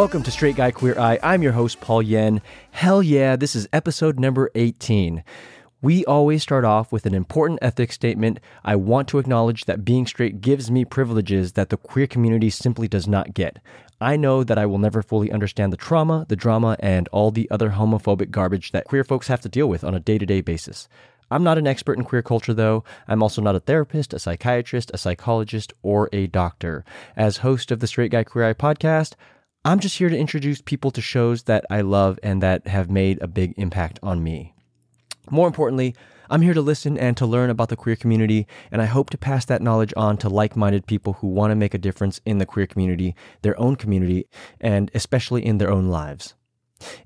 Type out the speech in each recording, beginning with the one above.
Welcome to Straight Guy Queer Eye. I'm your host, Paul Yen. Hell yeah, this is episode number 18. We always start off with an important ethics statement. I want to acknowledge that being straight gives me privileges that the queer community simply does not get. I know that I will never fully understand the trauma, the drama, and all the other homophobic garbage that queer folks have to deal with on a day to day basis. I'm not an expert in queer culture, though. I'm also not a therapist, a psychiatrist, a psychologist, or a doctor. As host of the Straight Guy Queer Eye podcast, I'm just here to introduce people to shows that I love and that have made a big impact on me. More importantly, I'm here to listen and to learn about the queer community, and I hope to pass that knowledge on to like minded people who want to make a difference in the queer community, their own community, and especially in their own lives.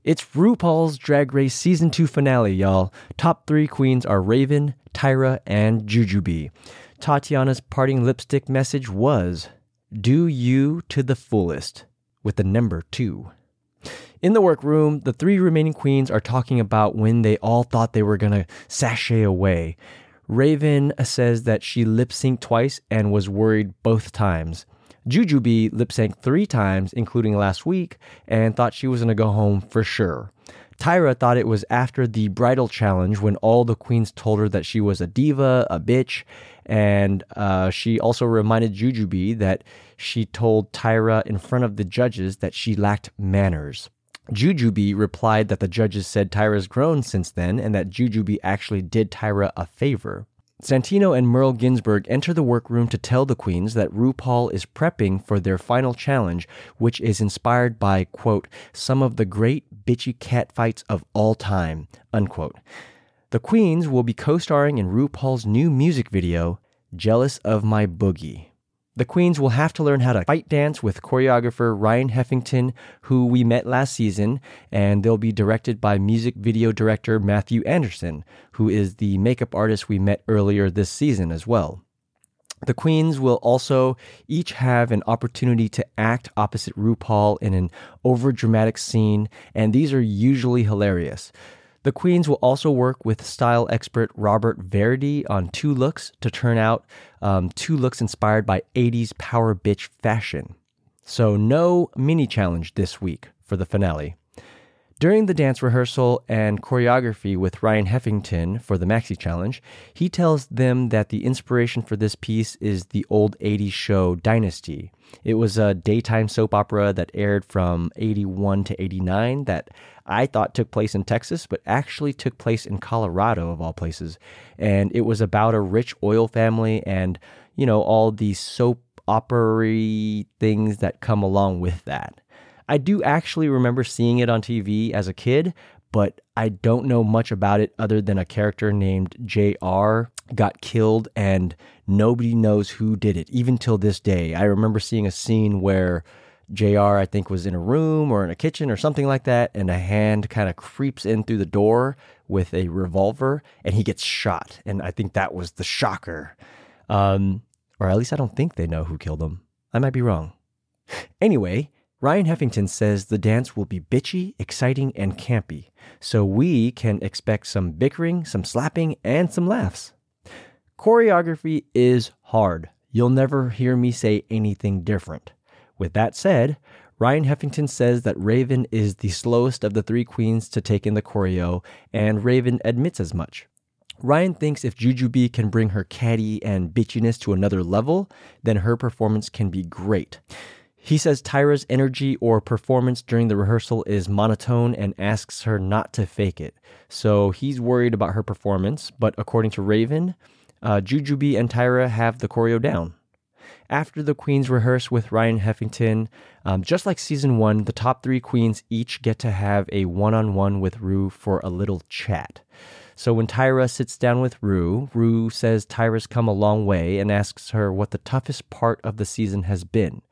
It's RuPaul's Drag Race Season 2 finale, y'all. Top three queens are Raven, Tyra, and Jujubee. Tatiana's parting lipstick message was Do you to the fullest with the number two. In the workroom, the three remaining queens are talking about when they all thought they were to sashay away. Raven says that she lip synced twice and was worried both times. Jujubee lip synced three times, including last week, and thought she was to go home for sure. Tyra thought it was after the bridal challenge when all the queens told her that she was a diva, a bitch, and uh, she also reminded Jujubee that she told Tyra in front of the judges that she lacked manners. Jujubee replied that the judges said Tyra's grown since then and that Jujubee actually did Tyra a favor. Santino and Merle Ginsberg enter the workroom to tell the queens that RuPaul is prepping for their final challenge, which is inspired by, quote, some of the great bitchy catfights of all time, unquote. The queens will be co starring in RuPaul's new music video, Jealous of My Boogie. The queens will have to learn how to fight dance with choreographer Ryan Heffington, who we met last season, and they'll be directed by music video director Mathu Andersen, who is the makeup artist we met earlier this season as well. The queens will also each have an opportunity to act opposite RuPaul in an overdramatic scene, and these are usually hilarious. The queens will also work with style expert Robert Verdi on two looks to turn out um, two looks inspired by 80s power bitch fashion. So, no mini challenge this week for the finale. During the dance rehearsal and choreography with Ryan Heffington for the Maxi Challenge, he tells them that the inspiration for this piece is the old 80s show Dynasty. It was a daytime soap opera that aired from 81 to 89 that I thought took place in Texas, but actually took place in Colorado, of all places. And it was about a rich oil family and, you know, all the soap opera things that come along with that. I do actually remember seeing it on TV as a kid, but I don't know much about it other than a character named JR got killed and nobody knows who did it, even till this day. I remember seeing a scene where JR, I think, was in a room or in a kitchen or something like that, and a hand kind of creeps in through the door with a revolver and he gets shot. And I think that was the shocker. Um, or at least I don't think they know who killed him. I might be wrong. Anyway, Ryan Heffington says the dance will be bitchy, exciting, and campy, so we can expect some bickering, some slapping, and some laughs. Choreography is hard. You'll never hear me say anything different. With that said, Ryan Heffington says that Raven is the slowest of the three queens to take in the choreo, and Raven admits as much. Ryan thinks if Jujubee can bring her catty and bitchiness to another level, then her performance can be great. He says Tyra's energy or performance during the rehearsal is monotone and asks her not to fake it. So he's worried about her performance, but according to Raven, uh, Jujubee and Tyra have the choreo down. After the queens rehearse with Ryan Heffington, um, just like season one, the top three queens each get to have a one on one with Ru for a little chat. So when Tyra sits down with Ru, Ru says Tyra's come a long way and asks her what the toughest part of the season has been.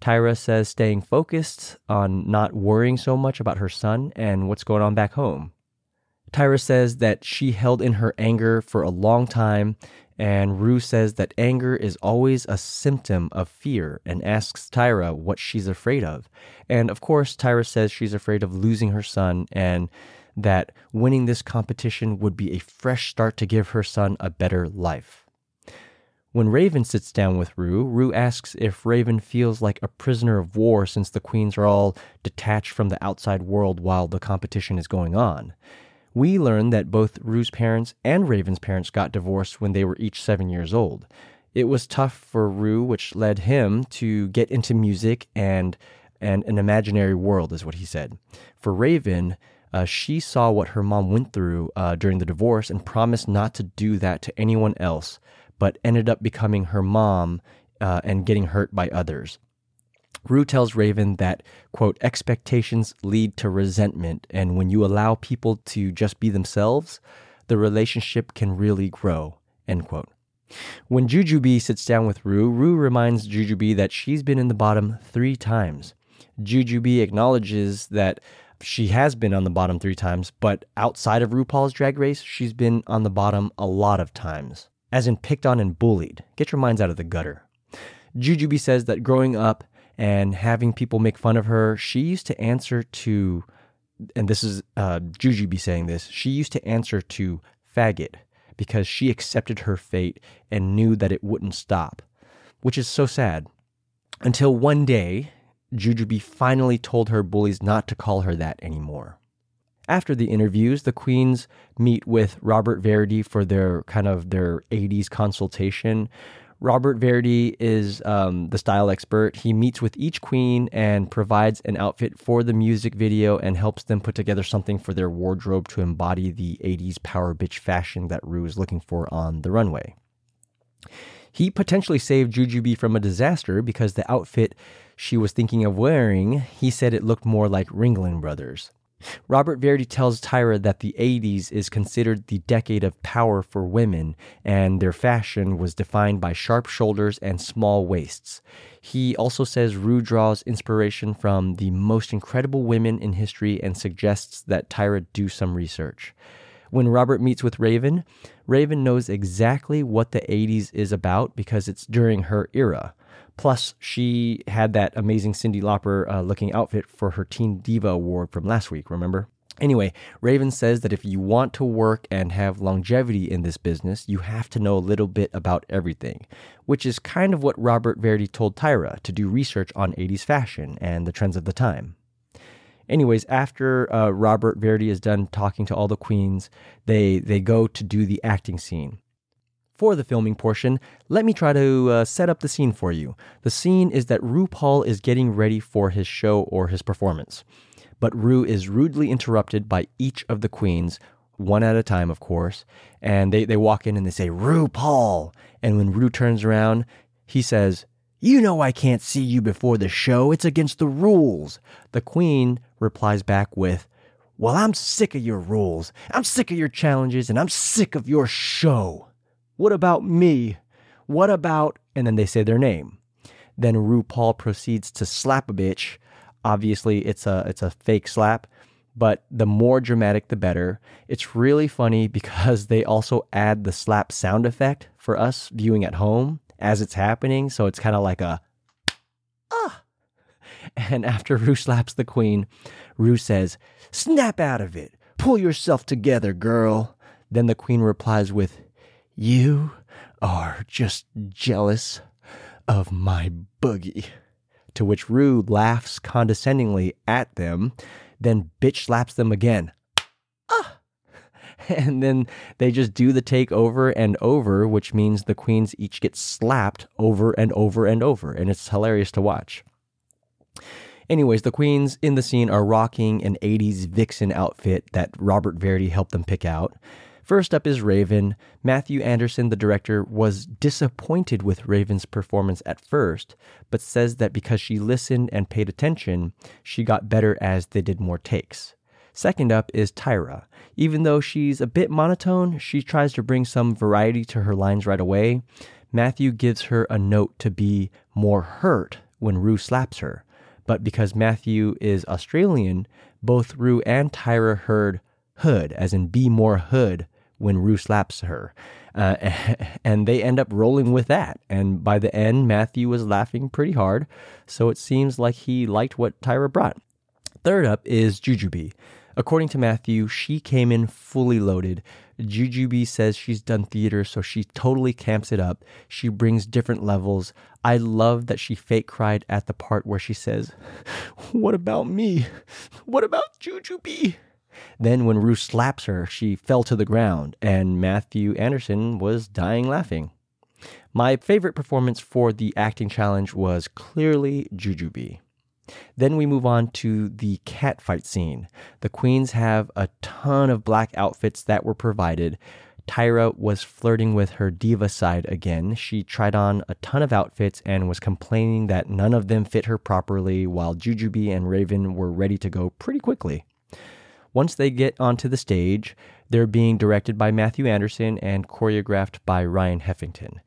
Tyra says staying focused on not worrying so much about her son and what's going on back home. Tyra says that she held in her anger for a long time, and Ru says that anger is always a symptom of fear and asks Tyra what she's afraid of. And of course, Tyra says she's afraid of losing her son and that winning this competition would be a fresh start to give her son a better life. When Raven sits down with Ru, Ru asks if Raven feels like a prisoner of war since the queens are all detached from the outside world while the competition is going on. We learn that both Ru's parents and Raven's parents got divorced when they were each seven years old. It was tough for Ru, which led him to get into music and and an imaginary world, is what he said. For Raven, uh, she saw what her mom went through uh, during the divorce and promised not to do that to anyone else, but ended up becoming her mom uh, and getting hurt by others. Ru tells Raven that, quote, expectations lead to resentment, and when you allow people to just be themselves, the relationship can really grow, end quote. When Jujubee sits down with Ru, Ru reminds Jujubee that she's been in the bottom three times. Jujubee acknowledges that she has been on the bottom three times, but outside of RuPaul's Drag Race, she's been on the bottom a lot of times, as in picked on and bullied. Get your minds out of the gutter. Jujubee says that growing up and having people make fun of her, she used to answer to, and this is uh, Jujubee saying this, she used to answer to faggot because she accepted her fate and knew that it wouldn't stop, which is so sad. Until one day, Jujubee finally told her bullies not to call her that anymore. After the interviews, the queens meet with Robert Verdi for their kind of their 80s consultation. Robert Verdi is um, the style expert. He meets with each queen and provides an outfit for the music video and helps them put together something for their wardrobe to embody the 80s power bitch fashion that Ru is looking for on the runway. He potentially saved Jujubee from a disaster because the outfit she was thinking of wearing, he said it looked more like Ringling Brothers. Robert Verdi tells Tyra that the 80s is considered the decade of power for women, and their fashion was defined by sharp shoulders and small waists. He also says Ru draws inspiration from the most incredible women in history and suggests that Tyra do some research. When Robert meets with Raven, Raven knows exactly what the 80s is about because it's during her era. Plus, she had that amazing Cyndi Lauper uh, looking outfit for her Teen Diva Award from last week, remember? Anyway, Raven says that if you want to work and have longevity in this business, you have to know a little bit about everything, which is kind of what Robert Verdi told Tyra to do research on 80s fashion and the trends of the time. Anyways, after uh, Robert Verdi is done talking to all the queens, they they go to do the acting scene. For the filming portion, let me try to uh, set up the scene for you. The scene is that RuPaul is getting ready for his show or his performance. But Ru is rudely interrupted by each of the queens, one at a time, of course. And they, they walk in and they say, RuPaul. And when Ru turns around, he says, You know I can't see you before the show. It's against the rules. The queen replies back with, Well, I'm sick of your rules. I'm sick of your challenges, and I'm sick of your show. What about me? What about, and then they say their name. Then RuPaul proceeds to slap a bitch. Obviously, it's a it's a fake slap, but the more dramatic the better. It's really funny because they also add the slap sound effect for us viewing at home as it's happening, so it's kind of like a ah. And after Ru slaps the queen, Ru says, "Snap out of it. Pull yourself together, girl." Then the queen replies with, you are just jealous of my boogie. To which Ru laughs condescendingly at them, then bitch slaps them again. Ah! And then they just do the take over and over, which means the queens each get slapped over and over and over. And it's hilarious to watch. Anyways, the queens in the scene are rocking an 80s vixen outfit that Robert Verdi helped them pick out. First up is Raven. Mathu Andersen, the director, was disappointed with Raven's performance at first, but says that because she listened and paid attention, she got better as they did more takes. Second up is Tyra. Even though she's a bit monotone, she tries to bring some variety to her lines right away. Matthew gives her a note to be more hurt when Ru slaps her. But because Matthew is Australian, both Ru and Tyra heard hood, as in be more hood, when Ru slaps her. Uh, and they end up rolling with that. And by the end, Matthew was laughing pretty hard. So it seems like he liked what Tyra brought. Third up is Jujubee. According to Matthew, she came in fully loaded. Jujubee says she's done theater, so she totally camps it up. She brings different levels. I love that she fake cried at the part where she says, What about me? What about Jujubee? Then, when Ru slaps her, she fell to the ground, and Mathu Andersen was dying laughing. My favorite performance for the acting challenge was clearly Jujubee. Then we move on to the cat fight scene. The queens have a ton of black outfits that were provided. Tyra was flirting with her diva side again. She tried on a ton of outfits and was complaining that none of them fit her properly, while Jujubee and Raven were ready to go pretty quickly. Once they get onto the stage, they're being directed by Mathu Andersen and choreographed by Ryan Heffington.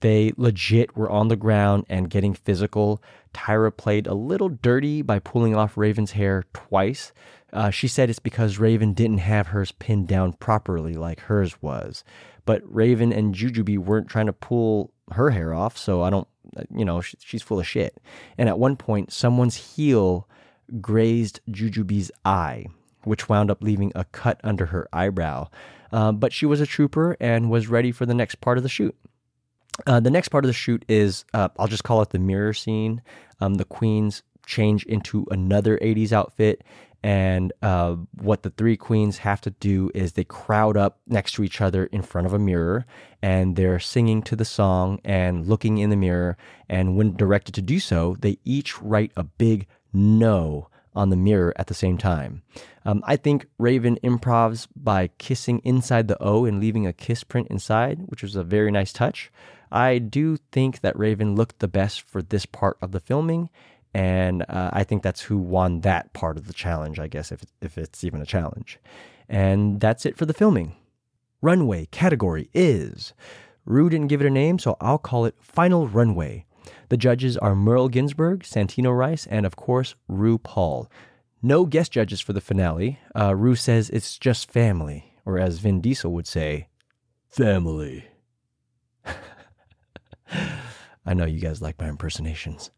They legit were on the ground and getting physical. Tyra played a little dirty by pulling off Raven's hair twice. Uh, she said it's because Raven didn't have hers pinned down properly like hers was. But Raven and Jujubee weren't trying to pull her hair off, so I don't, you know, she, she's full of shit. And at one point, someone's heel grazed Jujubee's eye, which wound up leaving a cut under her eyebrow. Uh, but she was a trooper and was ready for the next part of the shoot. Uh, the next part of the shoot is uh, I'll just call it the mirror scene. Um, the queens change into another 80s outfit. And uh, what the three queens have to do is they crowd up next to each other in front of a mirror and they're singing to the song and looking in the mirror. And when directed to do so, they each write a big no on the mirror at the same time. Um, I think Raven improvs by kissing inside the O and leaving a kiss print inside, which was a very nice touch. I do think that Raven looked the best for this part of the filming, and uh, I think that's who won that part of the challenge, I guess, if, if it's even a challenge. And that's it for the filming. Runway category is Ru didn't give it a name, so I'll call it Final Runway. The judges are Merle Ginsberg, Santino Rice, and of course, RuPaul. No guest judges for the finale. Uh, Ru says it's just family, or as Vin Diesel would say, family. I know you guys like my impersonations.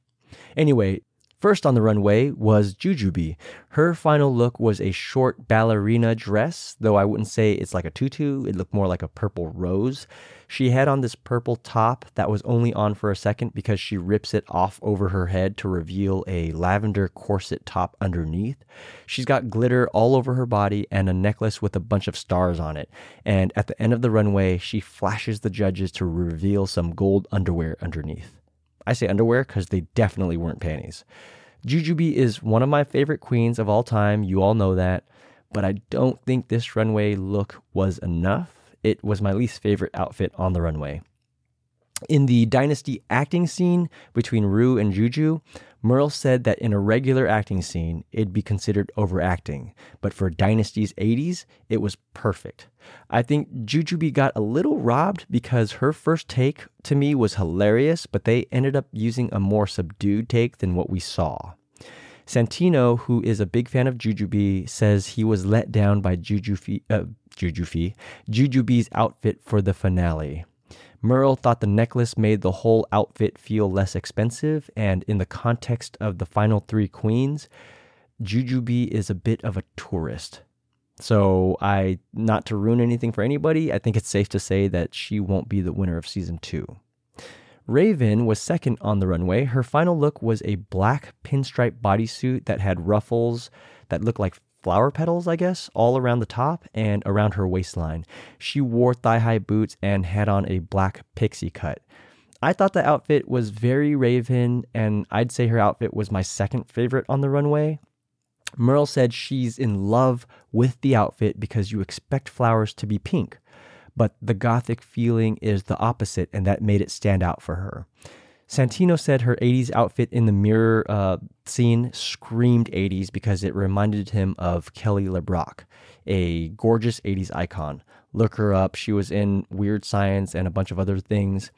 Anyway, first on the runway was Jujubee. Her final look was a short ballerina dress, though I wouldn't say it's like a tutu. It looked more like a purple rose. She had on this purple top that was only on for a second because she rips it off over her head to reveal a lavender corset top underneath. She's got glitter all over her body and a necklace with a bunch of stars on it. And at the end of the runway, she flashes the judges to reveal some gold underwear underneath. I say underwear because they definitely weren't panties. Jujubee is one of my favorite queens of all time. You all know that. But I don't think this runway look was enough it was my least favorite outfit on the runway. In the Dynasty acting scene between Ru and Juju, Merle said that in a regular acting scene, it'd be considered overacting, but for Dynasty's 80s, it was perfect. I think Jujubee got a little robbed because her first take to me was hilarious, but they ended up using a more subdued take than what we saw. Santino, who is a big fan of Jujubee, says he was let down by Jujubee, uh, Jujubee, Jujubee's outfit for the finale. Merle thought the necklace made the whole outfit feel less expensive, and in the context of the final three queens, Jujubee is a bit of a tourist. So, I not to ruin anything for anybody, I think it's safe to say that she won't be the winner of season two. Raven was second on the runway. Her final look was a black pinstripe bodysuit that had ruffles that looked like flower petals, I guess, all around the top and around her waistline. She wore thigh high boots and had on a black pixie cut. I thought the outfit was very Raven, and I'd say her outfit was my second favorite on the runway. Merle said she's in love with the outfit because you expect flowers to be pink but the gothic feeling is the opposite, and that made it stand out for her. Santino said her 80s outfit in the mirror uh, scene screamed 80s because it reminded him of Kelly LeBrock, a gorgeous 80s icon. Look her up. She was in Weird Science and a bunch of other things.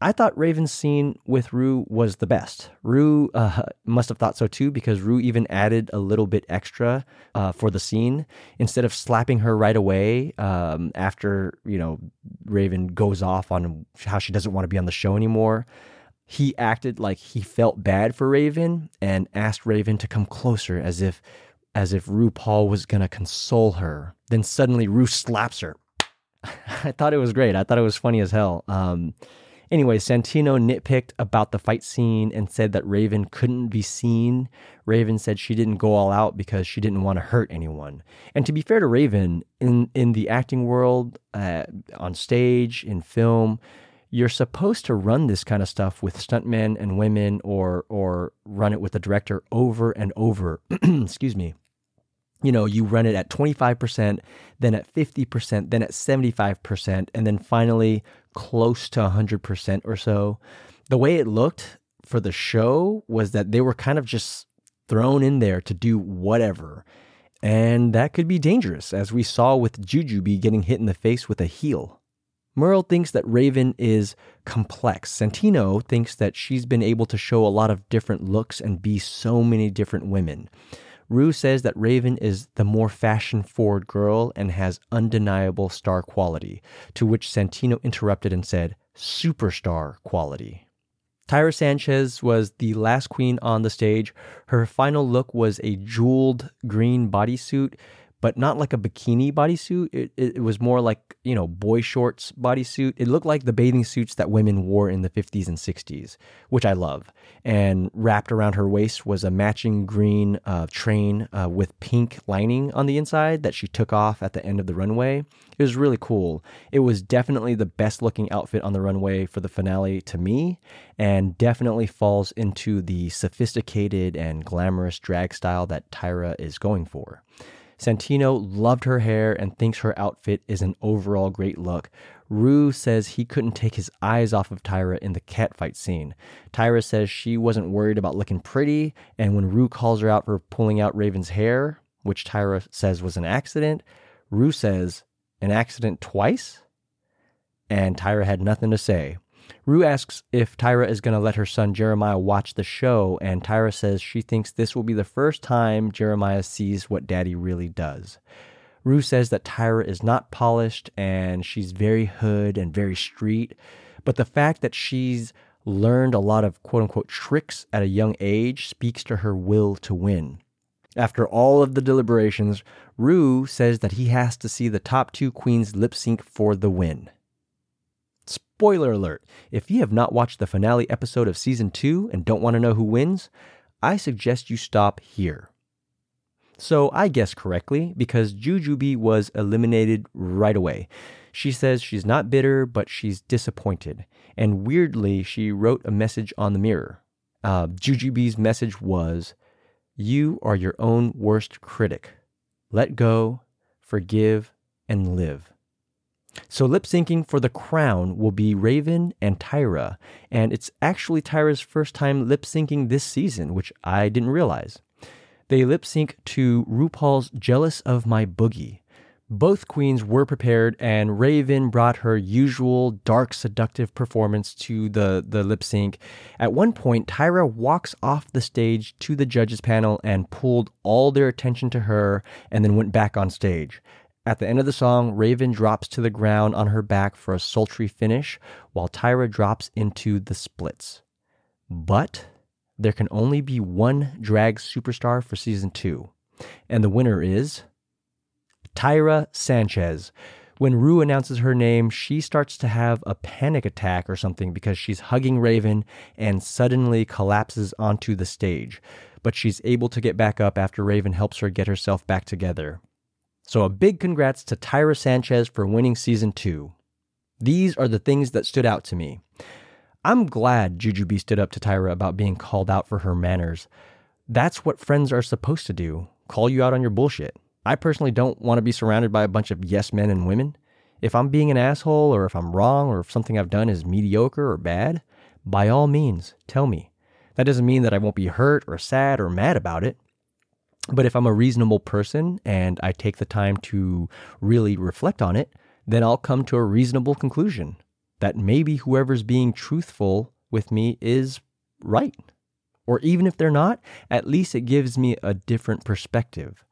I thought Raven's scene with Ru was the best. Ru uh, must have thought so too because Ru even added a little bit extra uh, for the scene. Instead of slapping her right away um, after, you know, Raven goes off on how she doesn't want to be on the show anymore, he acted like he felt bad for Raven and asked Raven to come closer as if as if RuPaul was gonna console her. Then suddenly Ru slaps her. I thought it was great. I thought it was funny as hell. Um, anyway, Santino nitpicked about the fight scene and said that Raven couldn't be seen. Raven said she didn't go all out because she didn't want to hurt anyone. And to be fair to Raven, in in the acting world, uh, on stage, in film, you're supposed to run this kind of stuff with stuntmen and women, or or run it with the director over and over. Excuse me you know, you run it at 25%, then at 50%, then at 75%, and then finally close to 100% or so. The way it looked for the show was that they were kind of just thrown in there to do whatever. And that could be dangerous, as we saw with Jujubee getting hit in the face with a heel. Merle thinks that Raven is complex. Santino thinks that she's been able to show a lot of different looks and be so many different women. Ru says that Raven is the more fashion forward girl and has undeniable star quality, to which Santino interrupted and said, superstar quality. Tyra Sanchez was the last queen on the stage. Her final look was a jeweled green bodysuit but not like a bikini bodysuit. It, it, was more like, you know, boy shorts bodysuit. It looked like the bathing suits that women wore in the 50s and 60s, which I love. And wrapped around her waist was a matching green uh, train uh, with pink lining on the inside that she took off at the end of the runway. It was really cool. It was definitely the best looking outfit on the runway for the finale to me, and definitely falls into the sophisticated and glamorous drag style that Tyra is going for. Santino loved her hair and thinks her outfit is an overall great look. Ru says he couldn't take his eyes off of Tyra in the catfight scene. Tyra says she wasn't worried about looking pretty, and when Ru calls her out for pulling out Raven's hair, which Tyra says was an accident, Ru says, An accident twice? And Tyra had nothing to say. Ru asks if Tyra is going to let her son Jeremiah watch the show, and Tyra says she thinks this will be the first time Jeremiah sees what daddy really does. Ru says that Tyra is not polished and she's very hood and very street, but the fact that she's learned a lot of quote unquote tricks at a young age speaks to her will to win. After all of the deliberations, Ru says that he has to see the top two queens lip sync for the win. Spoiler alert if you have not watched the finale episode of season 2 and don't want to know who wins, I suggest you stop here. So I guessed correctly because Jujubee was eliminated right away. She says she's not bitter, but she's disappointed. And weirdly, she wrote a message on the mirror. Uh, Jujubee's message was You are your own worst critic. Let go, forgive, and live. So lip syncing for the crown will be Raven and Tyra, and it's actually Tyra's first time lip syncing this season, which I didn't realize. They lip sync to RuPaul's Jealous of My Boogie. Both queens were prepared, and Raven brought her usual dark, seductive performance to the, the lip sync. At one point, Tyra walks off the stage to the judges panel and pulled all their attention to her and then went back on stage. At the end of the song, Raven drops to the ground on her back for a sultry finish, while Tyra drops into the splits. But there can only be one drag superstar for season two, and the winner is Tyra Sanchez. When Ru announces her name, she starts to have a panic attack or something because she's hugging Raven and suddenly collapses onto the stage. But she's able to get back up after Raven helps her get herself back together. So, a big congrats to Tyra Sanchez for winning season two. These are the things that stood out to me. I'm glad Jujubee stood up to Tyra about being called out for her manners. That's what friends are supposed to do call you out on your bullshit. I personally don't want to be surrounded by a bunch of yes men and women. If I'm being an asshole, or if I'm wrong, or if something I've done is mediocre or bad, by all means, tell me. That doesn't mean that I won't be hurt or sad or mad about it. But if I'm a reasonable person and I take the time to really reflect on it, then I'll come to a reasonable conclusion that maybe whoever's being truthful with me is right. Or even if they're not, at least it gives me a different perspective.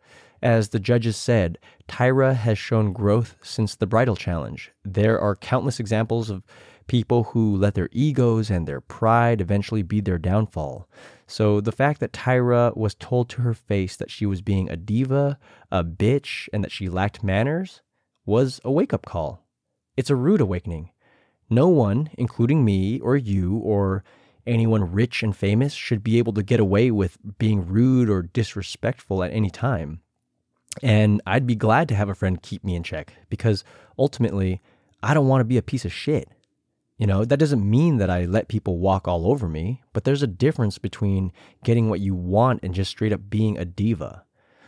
As the judges said, Tyra has shown growth since the bridal challenge. There are countless examples of people who let their egos and their pride eventually be their downfall. So the fact that Tyra was told to her face that she was being a diva, a bitch, and that she lacked manners was a wake up call. It's a rude awakening. No one, including me or you or anyone rich and famous, should be able to get away with being rude or disrespectful at any time. And I'd be glad to have a friend keep me in check because ultimately, I don't want to be a piece of shit. You know, that doesn't mean that I let people walk all over me, but there's a difference between getting what you want and just straight up being a diva.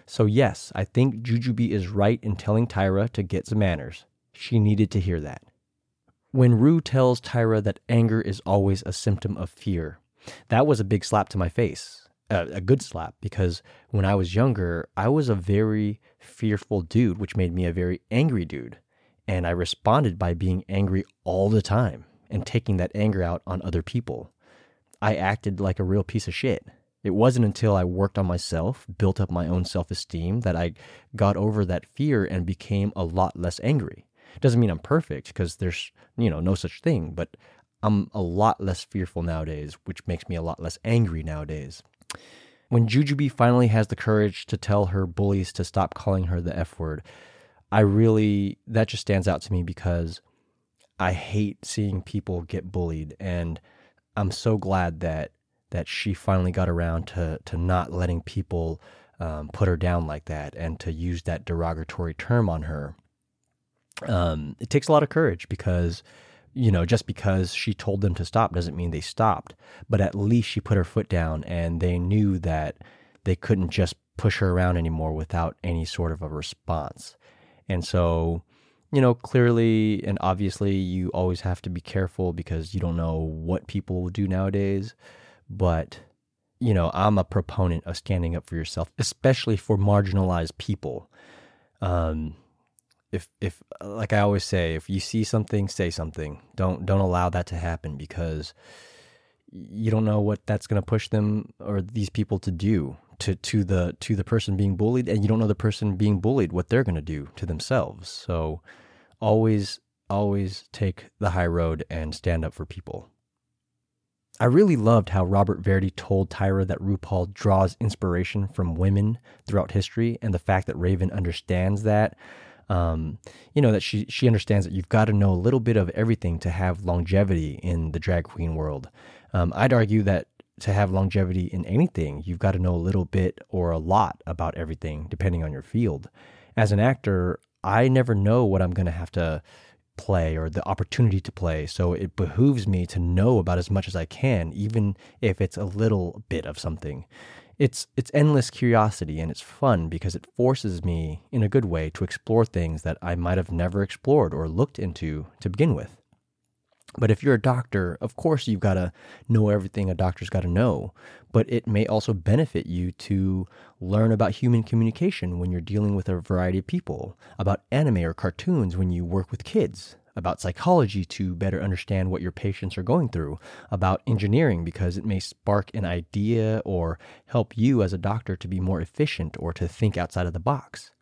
So, yes, I think Jujubee is right in telling Tyra to get some manners. She needed to hear that. When Ru tells Tyra that anger is always a symptom of fear, that was a big slap to my face. Uh, a good slap because when I was younger, I was a very fearful dude, which made me a very angry dude. And I responded by being angry all the time and taking that anger out on other people. I acted like a real piece of shit. It wasn't until I worked on myself, built up my own self esteem, that I got over that fear and became a lot less angry. Doesn't mean I'm perfect because there's, you know, no such thing, but I'm a lot less fearful nowadays, which makes me a lot less angry nowadays. When Jujubee finally has the courage to tell her bullies to stop calling her the F word, I really, that just stands out to me because I hate seeing people get bullied. And I'm so glad that, that she finally got around to, to not letting people um, put her down like that and to use that derogatory term on her um, it takes a lot of courage because you know just because she told them to stop doesn't mean they stopped but at least she put her foot down and they knew that they couldn't just push her around anymore without any sort of a response and so you know clearly and obviously you always have to be careful because you don't know what people will do nowadays but you know i'm a proponent of standing up for yourself especially for marginalized people um, if if like I always say, if you see something, say something. Don't don't allow that to happen because you don't know what that's going to push them or these people to do to to the to the person being bullied and you don't know the person being bullied what they're going to do to themselves. So always always take the high road and stand up for people. I really loved how Robert Verdi told Tyra that RuPaul draws inspiration from women throughout history and the fact that Raven understands that um, you know that she she understands that you've got to know a little bit of everything to have longevity in the drag queen world. Um, I'd argue that to have longevity in anything, you've got to know a little bit or a lot about everything, depending on your field. As an actor, I never know what I'm going to have to play or the opportunity to play. So it behooves me to know about as much as I can, even if it's a little bit of something it's it's endless curiosity and it's fun because it forces me in a good way to explore things that I might have never explored or looked into to begin with. But if you're a doctor, of course you've got to know everything a doctor's got to know, but it may also benefit you to learn about human communication when you're dealing with a variety of people, about anime or cartoons when you work with kids, about psychology to better understand what your patients are going through, about engineering because it may spark an idea or help you as a doctor to be more efficient or to think outside of the box.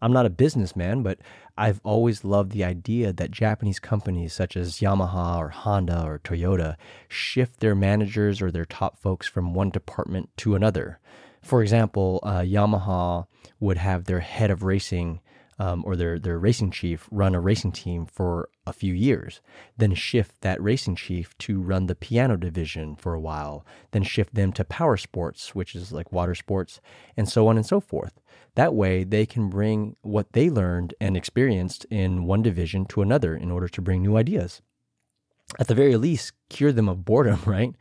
I'm not a businessman, but I've always loved the idea that Japanese companies such as Yamaha or Honda or Toyota shift their managers or their top folks from one department to another. For example, uh, Yamaha would have their head of racing um, or their their racing chief run a racing team for a few years, then shift that racing chief to run the piano division for a while, then shift them to power sports, which is like water sports, and so on and so forth. That way, they can bring what they learned and experienced in one division to another in order to bring new ideas. At the very least, cure them of boredom, right?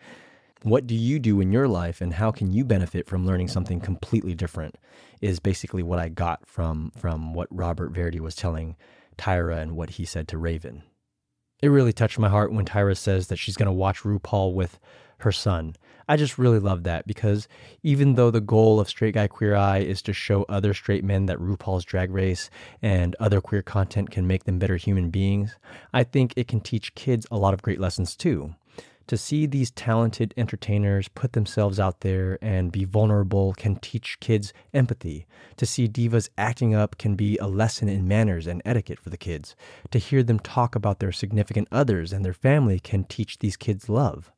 What do you do in your life and how can you benefit from learning something completely different? Is basically what I got from from what Robert Verdi was telling Tyra and what he said to Raven. It really touched my heart when Tyra says that she's going to watch RuPaul with her son. I just really love that because even though the goal of Straight Guy Queer Eye is to show other straight men that RuPaul's Drag Race and other queer content can make them better human beings, I think it can teach kids a lot of great lessons too. To see these talented entertainers put themselves out there and be vulnerable can teach kids empathy. To see divas acting up can be a lesson in manners and etiquette for the kids. To hear them talk about their significant others and their family can teach these kids love.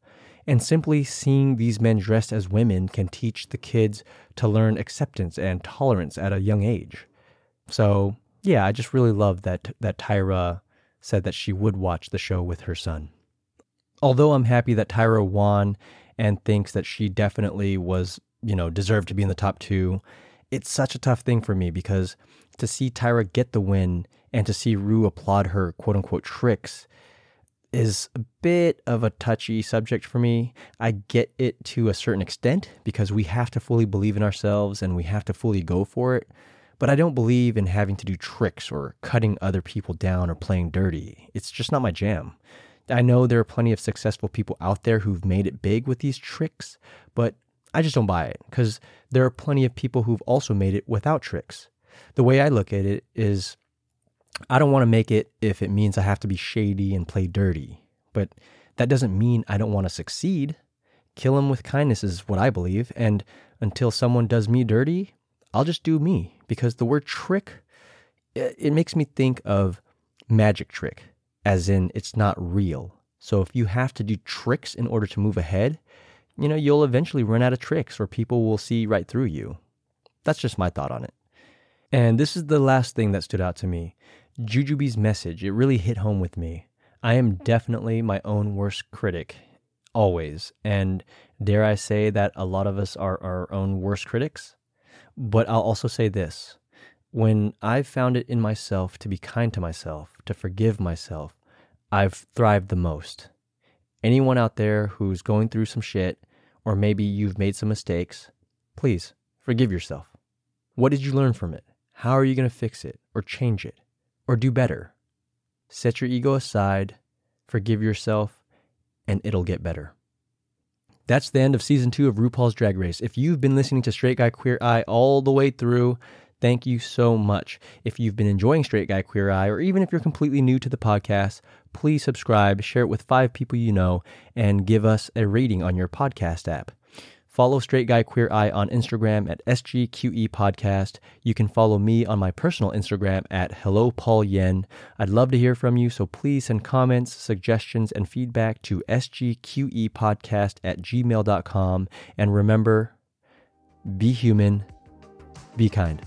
And simply seeing these men dressed as women can teach the kids to learn acceptance and tolerance at a young age. So, yeah, I just really love that that Tyra said that she would watch the show with her son although I'm happy that Tyra won and thinks that she definitely was, you know, deserved to be in the top two, it's such a tough thing for me because to see Tyra get the win and to see Ru applaud her quote unquote tricks is a bit of a touchy subject for me. I get it to a certain extent because we have to fully believe in ourselves and we have to fully go for it. But I don't believe in having to do tricks or cutting other people down or playing dirty. It's just not my jam. I know there are plenty of successful people out there who've made it big with these tricks, but I just don't buy it because there are plenty of people who've also made it without tricks. The way I look at it is I don't want to make it if it means I have to be shady and play dirty, but that doesn't mean I don't want to succeed. Kill them with kindness is what I believe, and until someone does me dirty, I'll just do me because the word trick it makes me think of magic trick as in it's not real. So if you have to do tricks in order to move ahead, you know, you'll eventually run out of tricks or people will see right through you. That's just my thought on it. And this is the last thing that stood out to me. Jujubee's message, it really hit home with me. I am definitely my own worst critic, always. And dare I say that a lot of us are our own worst critics? But I'll also say this when I've found it in myself to be kind to myself, to forgive myself, I've thrived the most. Anyone out there who's going through some shit, or maybe you've made some mistakes, please forgive yourself. What did you learn from it? How are you going to fix it, or change it, or do better? Set your ego aside, forgive yourself, and it'll get better. That's the end of season two of RuPaul's Drag Race. If you've been listening to Straight Guy Queer Eye all the way through, Thank you so much. If you've been enjoying Straight Guy Queer Eye, or even if you're completely new to the podcast, please subscribe, share it with five people you know, and give us a rating on your podcast app. Follow Straight Guy Queer Eye on Instagram at SGQE Podcast. You can follow me on my personal Instagram at Hello Paul Yen. I'd love to hear from you, so please send comments, suggestions, and feedback to sgqepodcast at gmail.com. And remember, be human, be kind.